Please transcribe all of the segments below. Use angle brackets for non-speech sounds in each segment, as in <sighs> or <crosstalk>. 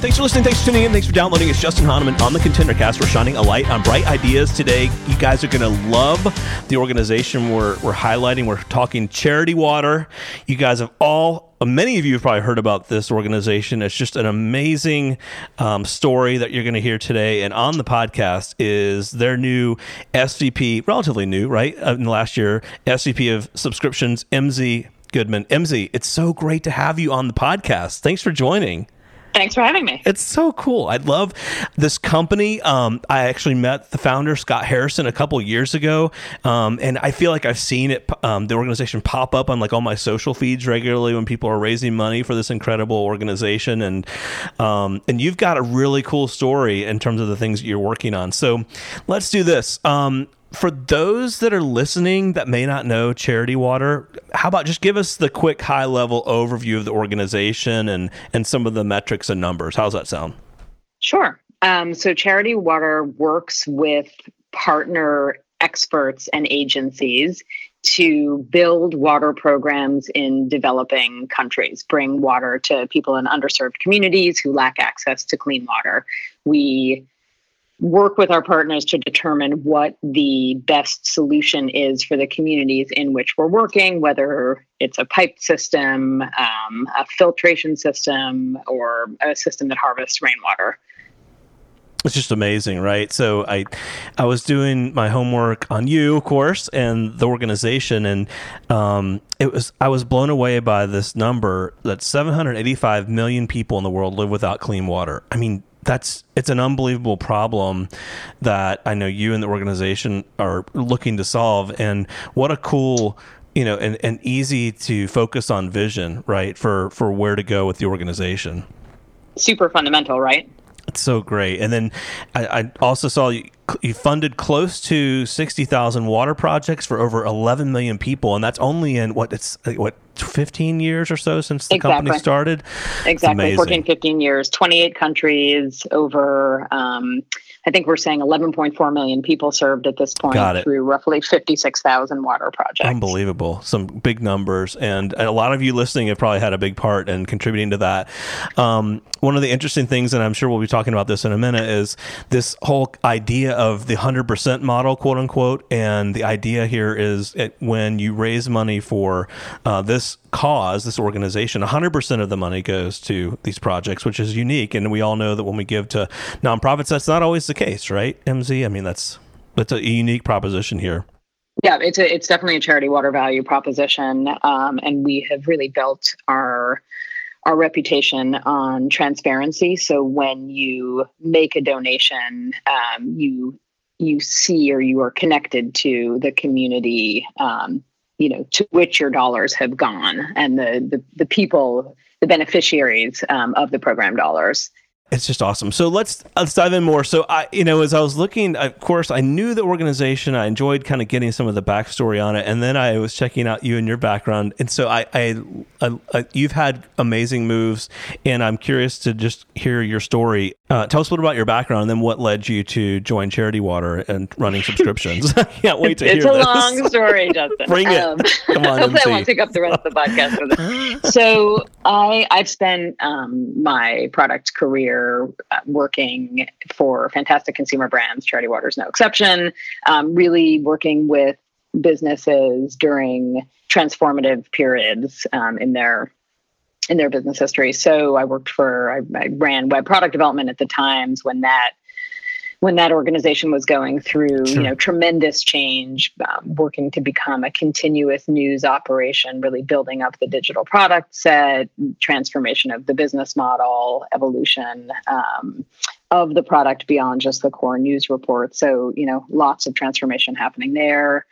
Thanks for listening. Thanks for tuning in. Thanks for downloading. It's Justin Hahnemann on the ContenderCast. We're shining a light on bright ideas today. You guys are going to love the organization we're, we're highlighting. We're talking Charity Water. You guys have all, many of you have probably heard about this organization. It's just an amazing um, story that you're going to hear today. And on the podcast is their new SVP, relatively new, right? Uh, in the last year, SVP of subscriptions, MZ Goodman. MZ, it's so great to have you on the podcast. Thanks for joining. Thanks for having me. It's so cool. I love this company. Um, I actually met the founder, Scott Harrison, a couple years ago, um, and I feel like I've seen it, um, the organization pop up on like all my social feeds regularly when people are raising money for this incredible organization. And um, and you've got a really cool story in terms of the things that you're working on. So let's do this. For those that are listening that may not know Charity Water, how about just give us the quick high level overview of the organization and and some of the metrics and numbers? How's that sound? Sure. Um, so Charity Water works with partner experts and agencies to build water programs in developing countries, bring water to people in underserved communities who lack access to clean water. We work with our partners to determine what the best solution is for the communities in which we're working, whether it's a piped system, um, a filtration system, or a system that harvests rainwater. It's just amazing, right? So I, I was doing my homework on you, of course, and the organization, and um, it was I was blown away by this number that 785 million people in the world live without clean water. I mean, that's it's an unbelievable problem that I know you and the organization are looking to solve. And what a cool you know and, and easy to focus on vision right for for where to go with the organization super fundamental right it's so great. And then i, I also saw you, you funded close to 60,000 water projects for over 11 million people and that's only in what it's what 15 years or so since the exactly. company started exactly 14 15 years 28 countries over um, I think we're saying 11.4 million people served at this point through roughly 56,000 water projects. Unbelievable. Some big numbers. And a lot of you listening have probably had a big part in contributing to that. Um, one of the interesting things, and I'm sure we'll be talking about this in a minute, is this whole idea of the 100% model, quote unquote. And the idea here is when you raise money for uh, this cause, this organization, 100% of the money goes to these projects, which is unique. And we all know that when we give to nonprofits, that's not always the case, right? MZ, I mean, that's that's a unique proposition here. Yeah, it's a, it's definitely a charity water value proposition, um, and we have really built our our reputation on transparency. So when you make a donation, um, you you see or you are connected to the community um, you know to which your dollars have gone and the the, the people the beneficiaries um, of the program dollars it's just awesome. So let's let's dive in more. So I, you know, as I was looking, of course, I knew the organization. I enjoyed kind of getting some of the backstory on it, and then I was checking out you and your background. And so I, I, I, I you've had amazing moves, and I'm curious to just hear your story. Uh, tell us a little about your background, and then what led you to join Charity Water and running subscriptions. <laughs> I can't wait to it's hear It's a long story, Justin. <laughs> Bring it. Um, Come on. <laughs> Hopefully, MZ. I won't take up the rest of the podcast. so I I've spent um, my product career career uh, working for fantastic consumer brands. Charity Water is no exception. Um, really working with businesses during transformative periods um, in their in their business history. So I worked for I, I ran web product development at the times when that when that organization was going through sure. you know tremendous change um, working to become a continuous news operation really building up the digital product set transformation of the business model evolution um, of the product beyond just the core news report so you know lots of transformation happening there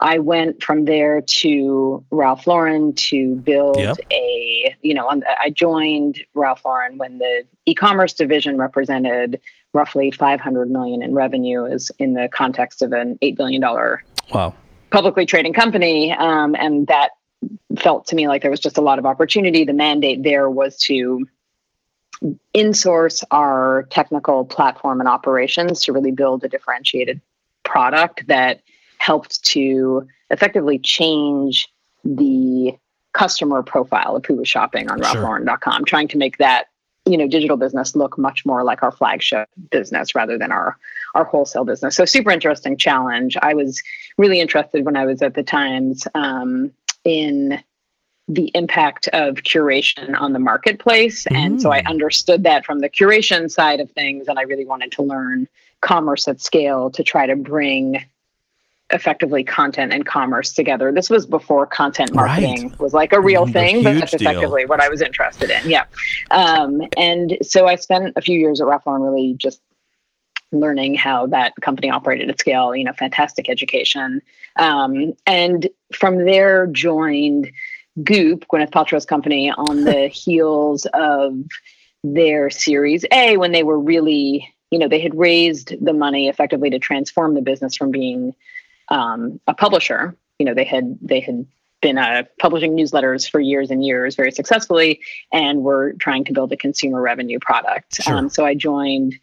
I went from there to Ralph Lauren to build yep. a, you know, I joined Ralph Lauren when the e-commerce division represented roughly 500 million in revenue is in the context of an $8 billion wow. publicly trading company. Um, and that felt to me like there was just a lot of opportunity. The mandate there was to insource our technical platform and operations to really build a differentiated product that helped to effectively change the customer profile of who was shopping on sure. ralphlauren.com, trying to make that you know digital business look much more like our flagship business rather than our our wholesale business. So super interesting challenge. I was really interested when I was at the Times um, in the impact of curation on the marketplace. Mm. And so I mm. understood that from the curation side of things. And I really wanted to learn commerce at scale to try to bring effectively content and commerce together. This was before content marketing right. was like a real thing, but that's effectively deal. what I was interested in. Yeah. Um, and so I spent a few years at Ralph Lauren really just learning how that company operated at scale, you know, fantastic education. Um, and from there joined Goop, Gwyneth Paltrow's company, on the <laughs> heels of their Series A when they were really, you know, they had raised the money effectively to transform the business from being um, a publisher. You know, they had they had been uh, publishing newsletters for years and years very successfully, and were trying to build a consumer revenue product. Sure. Um, so I joined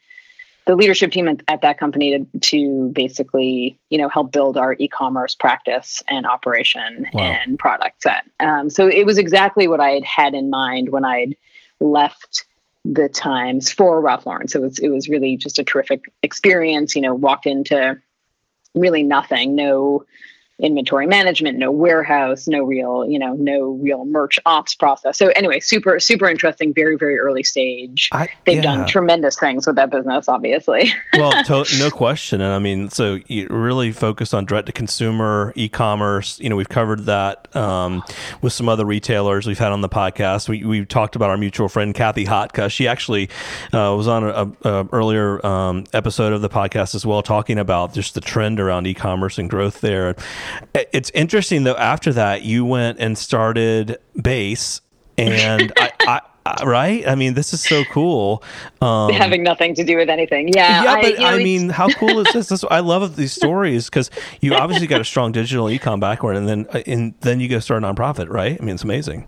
the leadership team at, at that company to, to, basically you know help build our e-commerce practice and operation wow. and product set um, so it was exactly what i had had in mind when i'd left the times for ralph lauren so it was, it was really just a terrific experience you know walked into really nothing no inventory management, no warehouse, no real, you know, no real merch ops process. So anyway, super, super interesting, very, very early stage. I, They've yeah. done tremendous things with that business, obviously. <laughs> well, to, no question. And I mean, so you really focus on direct to consumer, e-commerce. You know, we've covered that um, with some other retailers we've had on the podcast. We, we talked about our mutual friend, Kathy Hotka. She actually uh, was on a, a earlier um, episode of the podcast as well, talking about just the trend around e-commerce and growth there. It's interesting though. After that, you went and started BASE, and <laughs> I, I, right? I mean, this is so cool. Um, Having nothing to do with anything. Yeah. Yeah, but I, I mean, how <laughs> cool is this? this I love these stories because you obviously got a strong digital ecom background, and then uh, and then you go start a nonprofit, right? I mean, it's amazing.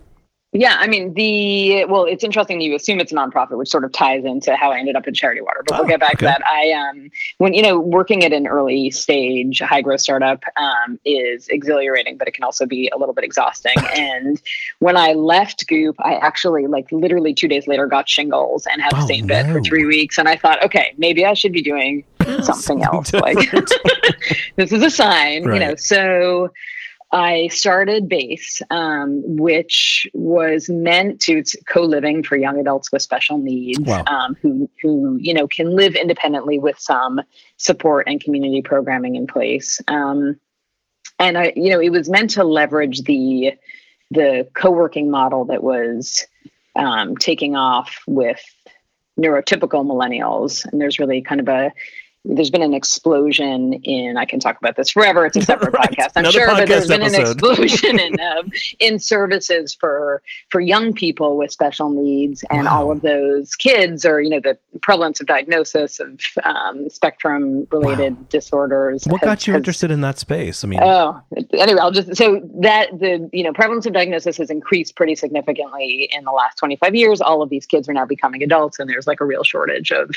Yeah, I mean the well, it's interesting that you assume it's a nonprofit, which sort of ties into how I ended up in Charity Water. But oh, we'll get back okay. to that. I um when you know working at an early stage high growth startup um, is exhilarating, but it can also be a little bit exhausting. <laughs> and when I left Goop, I actually like literally two days later got shingles and had oh, stay in bed for three weeks. And I thought, okay, maybe I should be doing <laughs> something else. <laughs> like this is a sign, right. you know. So I started BASE, um, which was meant to co-living for young adults with special needs, wow. um, who who you know can live independently with some support and community programming in place. Um, and I, you know, it was meant to leverage the the co-working model that was um, taking off with neurotypical millennials, and there's really kind of a there's been an explosion in I can talk about this forever. It's a <laughs> separate right. podcast, I'm Another sure, podcast but there's been an explosion <laughs> in um, in services for for young people with special needs, and wow. all of those kids or you know the prevalence of diagnosis of um, spectrum related wow. disorders. What has, got you has, interested in that space? I mean, oh, anyway, I'll just so that the you know prevalence of diagnosis has increased pretty significantly in the last 25 years. All of these kids are now becoming adults, and there's like a real shortage of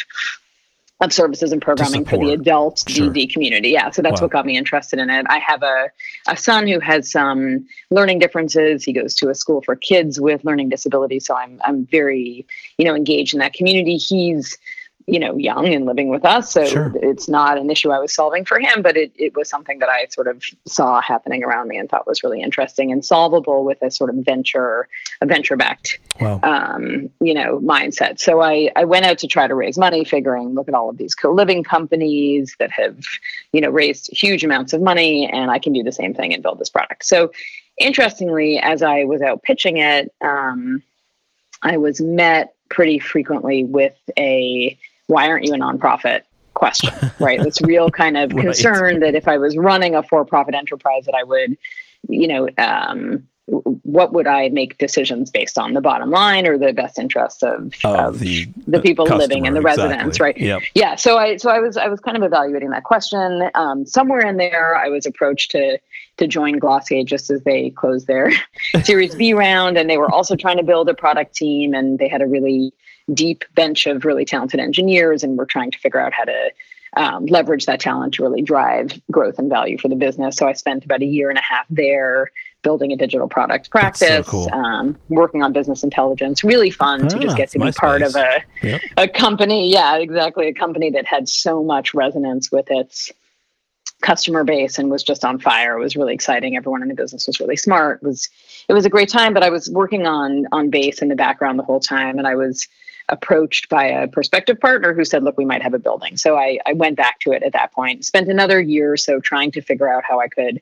of services and programming for the adult sure. DD community. Yeah, so that's wow. what got me interested in it. I have a, a son who has some learning differences. He goes to a school for kids with learning disabilities, so I'm I'm very you know engaged in that community. He's you know, young and living with us. So sure. it's not an issue I was solving for him, but it, it was something that I sort of saw happening around me and thought was really interesting and solvable with a sort of venture, a venture backed, wow. um, you know, mindset. So I, I went out to try to raise money, figuring, look at all of these co-living companies that have, you know, raised huge amounts of money and I can do the same thing and build this product. So interestingly, as I was out pitching it, um, I was met pretty frequently with a why aren't you a nonprofit question, right? This real kind of <laughs> right. concern that if I was running a for-profit enterprise, that I would, you know, um, what would I make decisions based on the bottom line or the best interests of, of the, the, people customer, living in the exactly. residents, right? Yep. Yeah. So I so I was I was kind of evaluating that question. Um, somewhere in there, I was approached to to join Glossier just as they closed their <laughs> Series B round, and they were also trying to build a product team, and they had a really deep bench of really talented engineers, and we're trying to figure out how to um, leverage that talent to really drive growth and value for the business. So I spent about a year and a half there building a digital product practice, so cool. um, working on business intelligence. Really fun ah, to just ah, get to be part space. of a yep. a company. Yeah, exactly. A company that had so much resonance with its customer base and was just on fire. It was really exciting. Everyone in the business was really smart. It was it was a great time. But I was working on on base in the background the whole time, and I was approached by a prospective partner who said, look, we might have a building. So I, I went back to it at that point, spent another year or so trying to figure out how I could,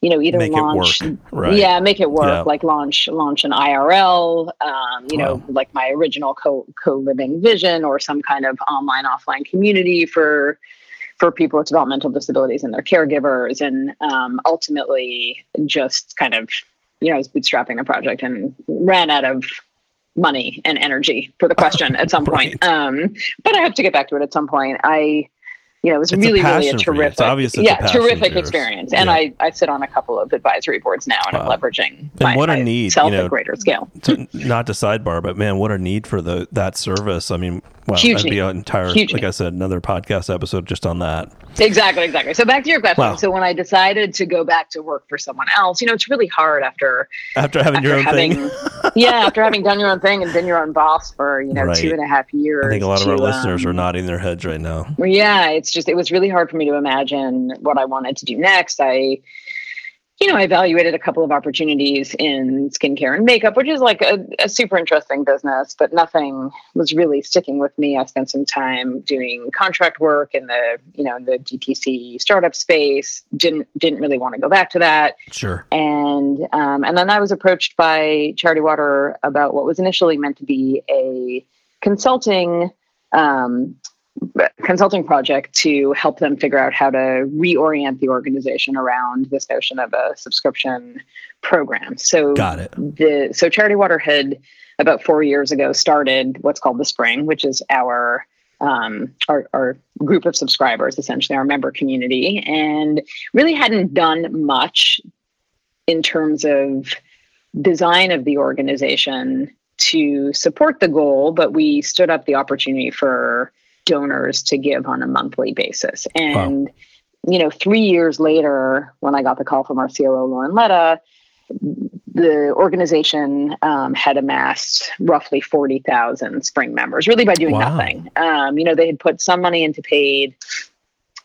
you know, either make launch, right. yeah, make it work, yeah. like launch, launch an IRL, um, you wow. know, like my original co co-living vision or some kind of online offline community for, for people with developmental disabilities and their caregivers. And um, ultimately just kind of, you know, I was bootstrapping the project and ran out of money and energy for the question at some right. point. Um, but I have to get back to it at some point. I, you know, it was it's really, a really a terrific, yeah, terrific experience. And yeah. I, I sit on a couple of advisory boards now and wow. I'm leveraging and my, what a need, self you know, at greater scale. to, not to sidebar, but man, what a need for the, that service. I mean, well, Huge that'd need. be an entire, Huge like need. I said, another podcast episode just on that. Exactly, exactly. So back to your question. Wow. So when I decided to go back to work for someone else, you know, it's really hard after after having after your own having, thing. yeah, after having done your own thing and been your own boss for you know right. two and a half years. I think a lot of our um, listeners are nodding their heads right now. Yeah, it's just it was really hard for me to imagine what I wanted to do next. I you know, I evaluated a couple of opportunities in skincare and makeup, which is like a, a, super interesting business, but nothing was really sticking with me. I spent some time doing contract work in the, you know, the DTC startup space. Didn't didn't really want to go back to that. Sure. And um, and then I was approached by Charity Water about what was initially meant to be a consulting um, consulting project to help them figure out how to reorient the organization around this notion of a subscription program. So got it. The so Charity Water had about four years ago started what's called the Spring, which is our um, our, our group of subscribers, essentially our member community, and really hadn't done much in terms of design of the organization to support the goal, but we stood up the opportunity for donors to give on a monthly basis. And, wow. you know, three years later, when I got the call from our COO, Lauren Letta, the organization um, had amassed roughly 40,000 spring members, really by doing wow. nothing. Um, you know, they had put some money into paid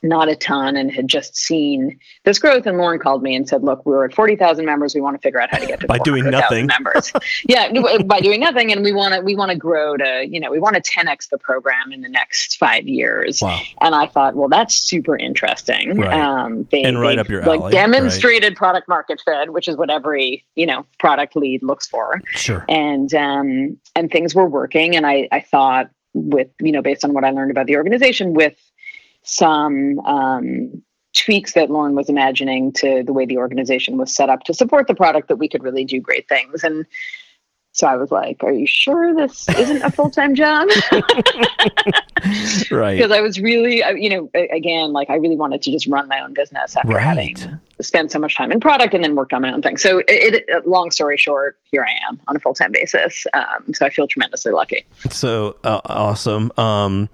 not a ton and had just seen this growth. And Lauren called me and said, look, we're at 40,000 members. We want to figure out how to get to by doing nothing members. <laughs> yeah. By doing nothing. And we want to, we want to grow to, you know, we want to 10X the program in the next five years. Wow. And I thought, well, that's super interesting. Right. Um, they, and right up your alley. Like demonstrated right. product market fit, which is what every, you know, product lead looks for. Sure. And, um, and things were working. And I, I thought with, you know, based on what I learned about the organization with, some um, tweaks that Lauren was imagining to the way the organization was set up to support the product that we could really do great things. And so I was like, "Are you sure this isn't a full time job?" <laughs> right. <laughs> Because I was really, you know, again, like I really wanted to just run my own business after right. having spent so much time in product and then worked on my own thing. So, it, it long story short, here I am on a full time basis. Um, so I feel tremendously lucky. So uh, awesome. Um,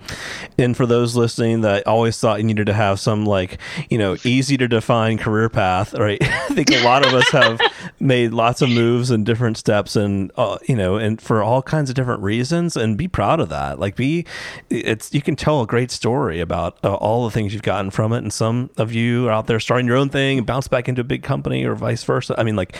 and for those listening that always thought you needed to have some like you know easy to define career path, right? <laughs> I think a lot of us have <laughs> made lots of moves and different steps, and uh, you know, and for all kinds of different reasons, and be proud of that. Like, be it's you can tell a great story about uh, all the things you've gotten from it, and some of you are out there starting your own thing bounce back into a big company or vice versa. I mean, like,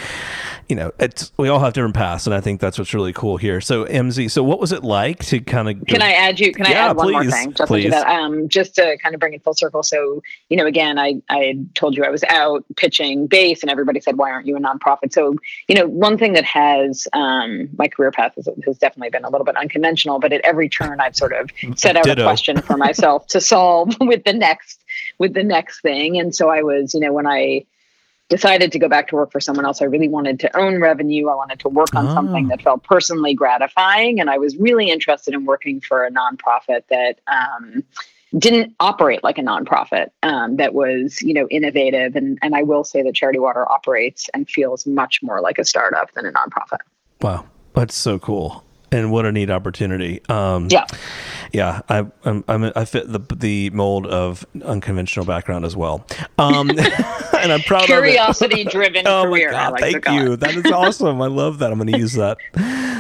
you know, it's we all have different paths, and I think that's what's really cool here. So, MZ, so what was it like to kind of? Can I add you? Can I yeah, add one please, more thing? Just please. that, um, just to kind of bring it full circle. So, you know, again, I I told you I was out pitching base, and everybody said, "Why aren't you a nonprofit?" So, you know, one thing that has um, my career path has, has definitely been a little bit unconventional, but at every turn, I've sort of set out Ditto. a question for myself to solve <laughs> with the next with the next thing. And so I was, you know, when I decided to go back to work for someone else, I really wanted to own revenue. I wanted to work on oh. something that felt personally gratifying. And I was really interested in working for a nonprofit that um, didn't operate like a nonprofit, um, that was, you know, innovative. And, and I will say that Charity Water operates and feels much more like a startup than a nonprofit. Wow. That's so cool and what a neat opportunity. Um, yeah, yeah. I, I'm, I'm, i fit the the mold of unconventional background as well, um, <laughs> and I'm proud. Curiosity driven <laughs> oh career. My God, like thank you. That is awesome. I love that. I'm going to use that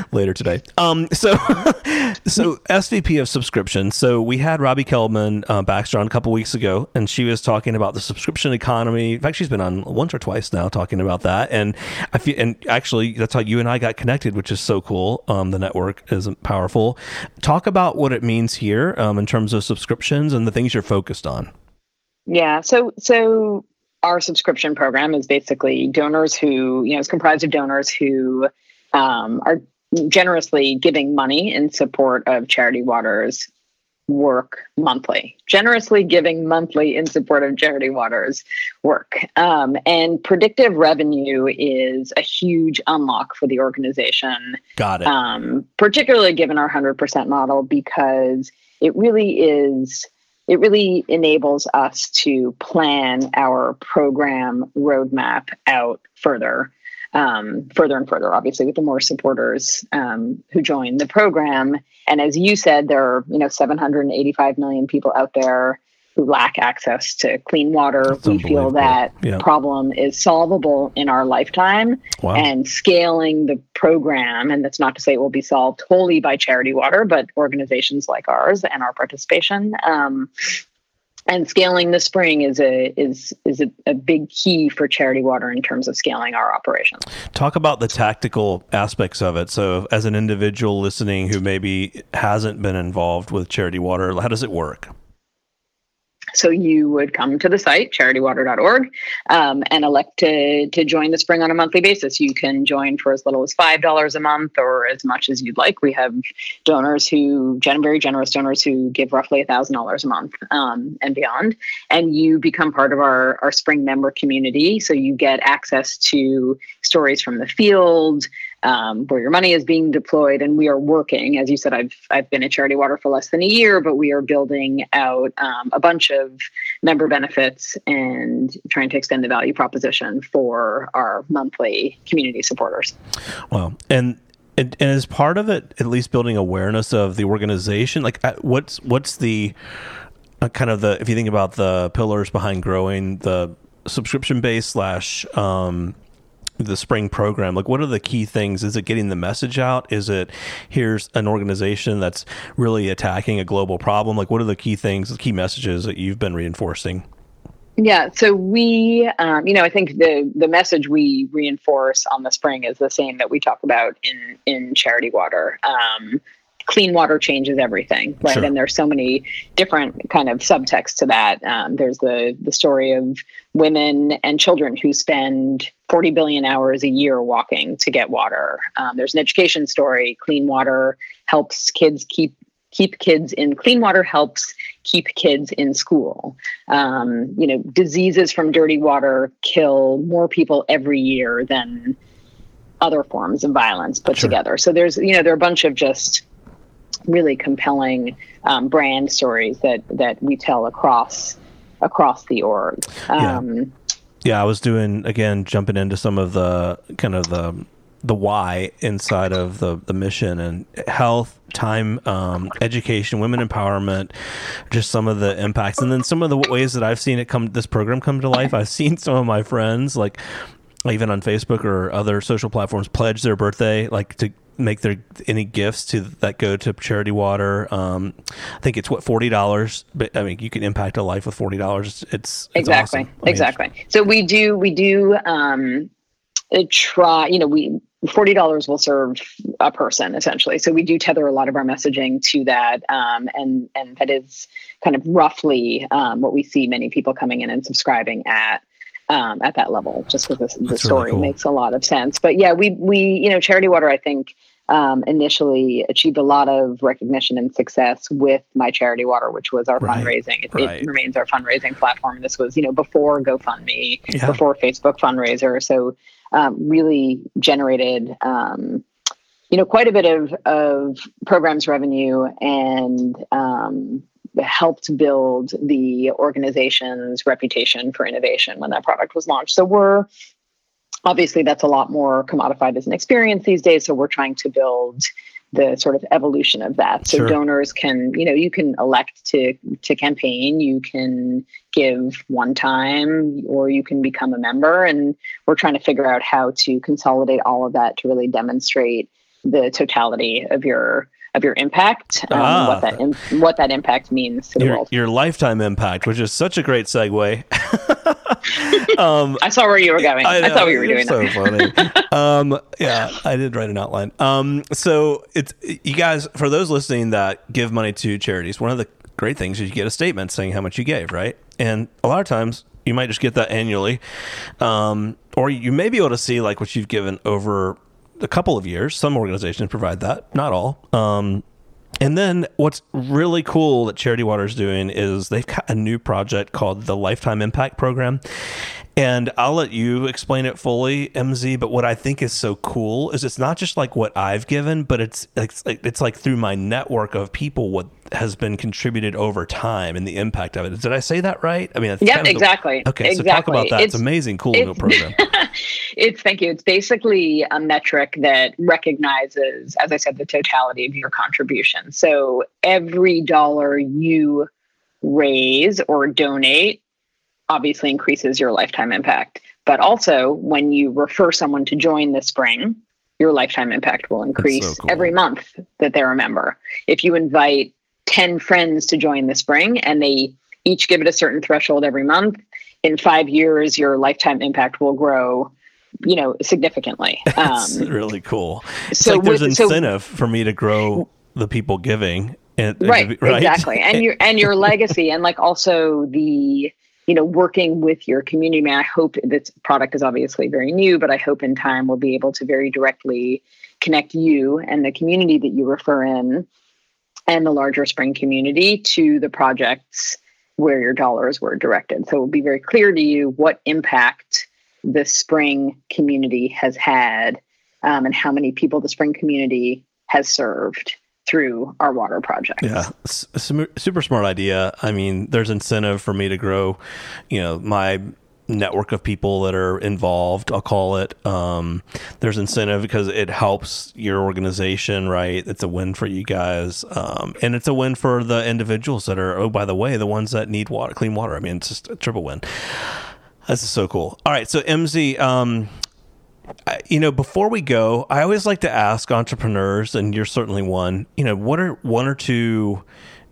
<laughs> later today. Um, so, <laughs> so SVP of subscription. So we had Robbie Kellman uh, Baxter on a couple weeks ago, and she was talking about the subscription economy. In fact, she's been on once or twice now talking about that. And I feel, and actually, that's how you and I got connected, which is so cool. Um, the network is powerful. Talk about what it means here um, in terms of subscriptions and the things you're focused on. Yeah. So, so our subscription program is basically donors who, you know, is comprised of donors who um, are generously giving money in support of Charity Waters work monthly, generously giving monthly in support of Charity Waters work. Um, and predictive revenue is a huge unlock for the organization. Got it. Um, particularly given our 100% model, because it really is. It really enables us to plan our program roadmap out further um, further and further, obviously, with the more supporters um, who join the program. And as you said, there are you know 785 million people out there who lack access to clean water. That's we feel that yeah. problem is solvable in our lifetime. Wow. And scaling the program, and that's not to say it will be solved wholly by Charity Water, but organizations like ours and our participation um, and scaling the spring is a is is a, a, big key for charity water in terms of scaling our operations talk about the tactical aspects of it so as an individual listening who maybe hasn't been involved with charity water how does it work so you would come to the site, charitywater.org, um, and elect to, to join the spring on a monthly basis. You can join for as little as $5 a month or as much as you'd like. We have donors who, very generous donors who give roughly $1,000 a month um, and beyond. And you become part of our, our spring member community. So you get access to stories from the field, um, where your money is being deployed. And we are working, as you said, I've I've been at Charity Water for less than a year, but we are building out um, a bunch of member benefits and trying to extend the value proposition for our monthly community supporters. Wow, and and, and as part of it, at least building awareness of the organization, like uh, what's what's the uh, kind of the if you think about the pillars behind growing the subscription base slash um, the spring program like what are the key things? Is it getting the message out? Is it here's an organization that's really attacking a global problem? Like what are the key things the key messages that you've been reinforcing? Yeah, so we, um, you know, I think the the message we reinforce on the spring is the same that we talk about in in Charity Water. Um, clean water changes everything, right? Sure. And there's so many different kind of subtext to that. Um, there's the the story of women and children who spend 40 billion hours a year walking to get water. Um, there's an education story. Clean water helps kids keep keep kids in clean water helps keep kids in school. Um, you know, diseases from dirty water kill more people every year than other forms of violence put sure. together. So there's, you know, there are a bunch of just really compelling um, brand stories that that we tell across across the org. Um, yeah. yeah, I was doing again jumping into some of the kind of the the why inside of the the mission and health time um, education women empowerment just some of the impacts and then some of the ways that i've seen it come this program come to life i've seen some of my friends like even on facebook or other social platforms pledge their birthday like to make their any gifts to that go to charity water. Um, i think it's what $40 but i mean you can impact a life with $40 it's, it's exactly awesome. exactly. Mean, so we do we do um, try you know we $40 will serve a person essentially. So we do tether a lot of our messaging to that um, and and that is kind of roughly um, what we see many people coming in and subscribing at um, at that level, just because the, the story really cool. makes a lot of sense. But yeah, we we you know Charity Water, I think um, initially achieved a lot of recognition and success with My Charity Water, which was our right, fundraising. It, right. it, remains our fundraising platform. This was, you know, before GoFundMe, yeah. before Facebook fundraiser. So um, really generated, um, you know, quite a bit of, of programs revenue and um, helped build the organization's reputation for innovation when that product was launched. So we're obviously that's a lot more commodified as an experience these days. So we're trying to build the sort of evolution of that. So sure. donors can, you know, you can elect to to campaign, you can give one time, or you can become a member. And we're trying to figure out how to consolidate all of that to really demonstrate the totality of your of your impact, um, ah. what that in, what that impact means to your, the world. Your lifetime impact, which is such a great segue. <laughs> um, I saw where you were going. I, I saw what you were doing. So funny. <laughs> um, yeah, I did write an outline. Um, so it's you guys for those listening that give money to charities. One of the great things is you get a statement saying how much you gave, right? And a lot of times you might just get that annually, um, or you may be able to see like what you've given over a couple of years. Some organizations provide that, not all. Um, and then what's really cool that Charity Water is doing is they've got a new project called the Lifetime Impact Program. And I'll let you explain it fully, MZ. But what I think is so cool is it's not just like what I've given, but it's it's like, it's like through my network of people what has been contributed over time and the impact of it. Did I say that right? I mean, yeah, kind of exactly. The, okay, exactly. so talk about that. It's, it's amazing, cool it's, program. <laughs> it's thank you. It's basically a metric that recognizes, as I said, the totality of your contribution. So every dollar you raise or donate obviously increases your lifetime impact. But also, when you refer someone to join the spring, your lifetime impact will increase so cool. every month that they're a member. If you invite 10 friends to join the spring and they each give it a certain threshold every month, in five years, your lifetime impact will grow you know significantly <laughs> that's um, really cool it's so like there's with, incentive so, for me to grow the people giving and, right, right exactly and <laughs> your and your legacy and like also the you know, working with your community. I, mean, I hope this product is obviously very new, but I hope in time we'll be able to very directly connect you and the community that you refer in and the larger spring community to the projects where your dollars were directed. So it will be very clear to you what impact the spring community has had um, and how many people the spring community has served through our water projects. Yeah, super smart idea. I mean, there's incentive for me to grow, you know, my network of people that are involved i'll call it. Um, there's incentive because it helps your organization right? It's a win for you guys. Um, and it's a win for the individuals that are oh by the way the ones that need water clean water. I mean it's just a triple win. This is so cool. All right. So mz um, you know, before we go, I always like to ask entrepreneurs, and you're certainly one. You know, what are one or two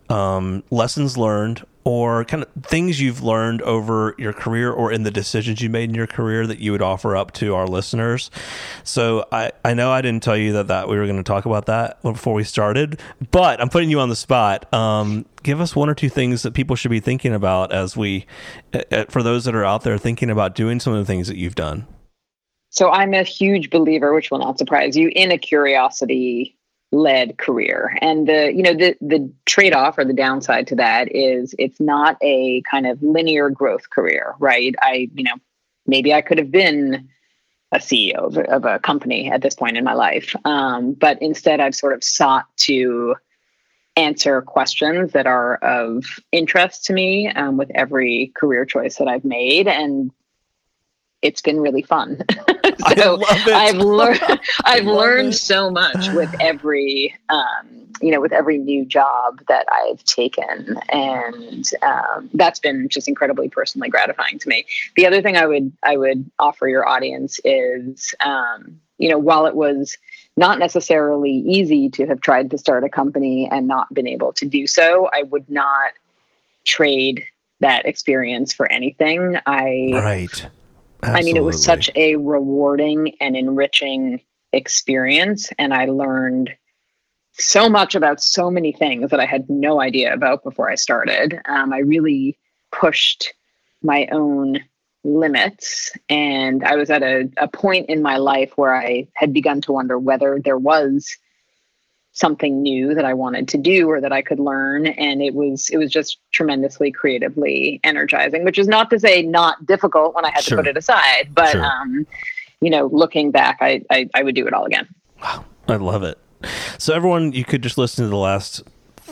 um, lessons learned, or kind of things you've learned over your career, or in the decisions you made in your career that you would offer up to our listeners? So I I know I didn't tell you that that we were going to talk about that before we started, but I'm putting you on the spot. Um, give us one or two things that people should be thinking about as we, for those that are out there thinking about doing some of the things that you've done. So I'm a huge believer, which will not surprise you, in a curiosity led career. And the, you know, the the trade-off or the downside to that is it's not a kind of linear growth career, right? I, you know, maybe I could have been a CEO of, of a company at this point in my life. Um, but instead I've sort of sought to answer questions that are of interest to me um, with every career choice that I've made and it's been really fun. <laughs> <laughs> so I've learned <laughs> I've learned it. so much with <sighs> every um, you know with every new job that I've taken, and um, that's been just incredibly personally gratifying to me. The other thing I would I would offer your audience is um, you know while it was not necessarily easy to have tried to start a company and not been able to do so, I would not trade that experience for anything. I right Absolutely. I mean, it was such a rewarding and enriching experience. And I learned so much about so many things that I had no idea about before I started. Um, I really pushed my own limits. And I was at a, a point in my life where I had begun to wonder whether there was something new that I wanted to do or that I could learn. And it was it was just tremendously creatively energizing, which is not to say not difficult when I had sure. to put it aside, but sure. um, you know, looking back, I, I I would do it all again. Wow, I love it. So everyone, you could just listen to the last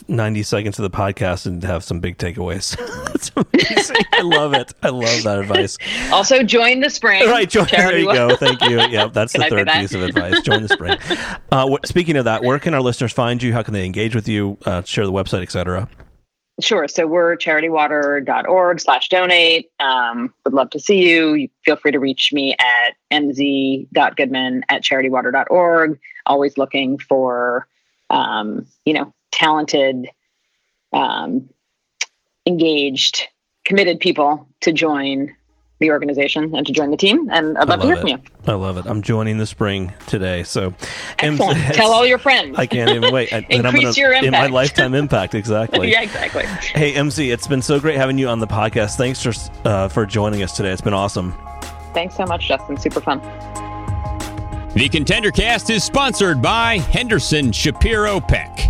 90 seconds of the podcast and have some big takeaways. <laughs> <laughs> That's amazing. I love it. I love that advice. Also, join the spring. Right. Join, there you go. Thank you. Yeah, that's <laughs> the third piece of advice. Join the spring. Uh, speaking of that, where can our listeners find you? How can they engage with you? Uh, share the website, etc. Sure. So we're charitywater.org slash donate. Um, would love to see you. you. Feel free to reach me at mz.goodman at charitywater.org. Always looking for, um, you know, talented, um, engaged, committed people to join the organization and to join the team. And I'd love to hear it. from you. I love it. I'm joining the spring today. So Excellent. <laughs> tell all your friends. I can't even wait. Increase gonna, your impact. In my lifetime impact. Exactly. <laughs> yeah, exactly. Hey, MZ, it's been so great having you on the podcast. Thanks for, uh, for joining us today. It's been awesome. Thanks so much, Justin. Super fun. The Contender Cast is sponsored by Henderson Shapiro Peck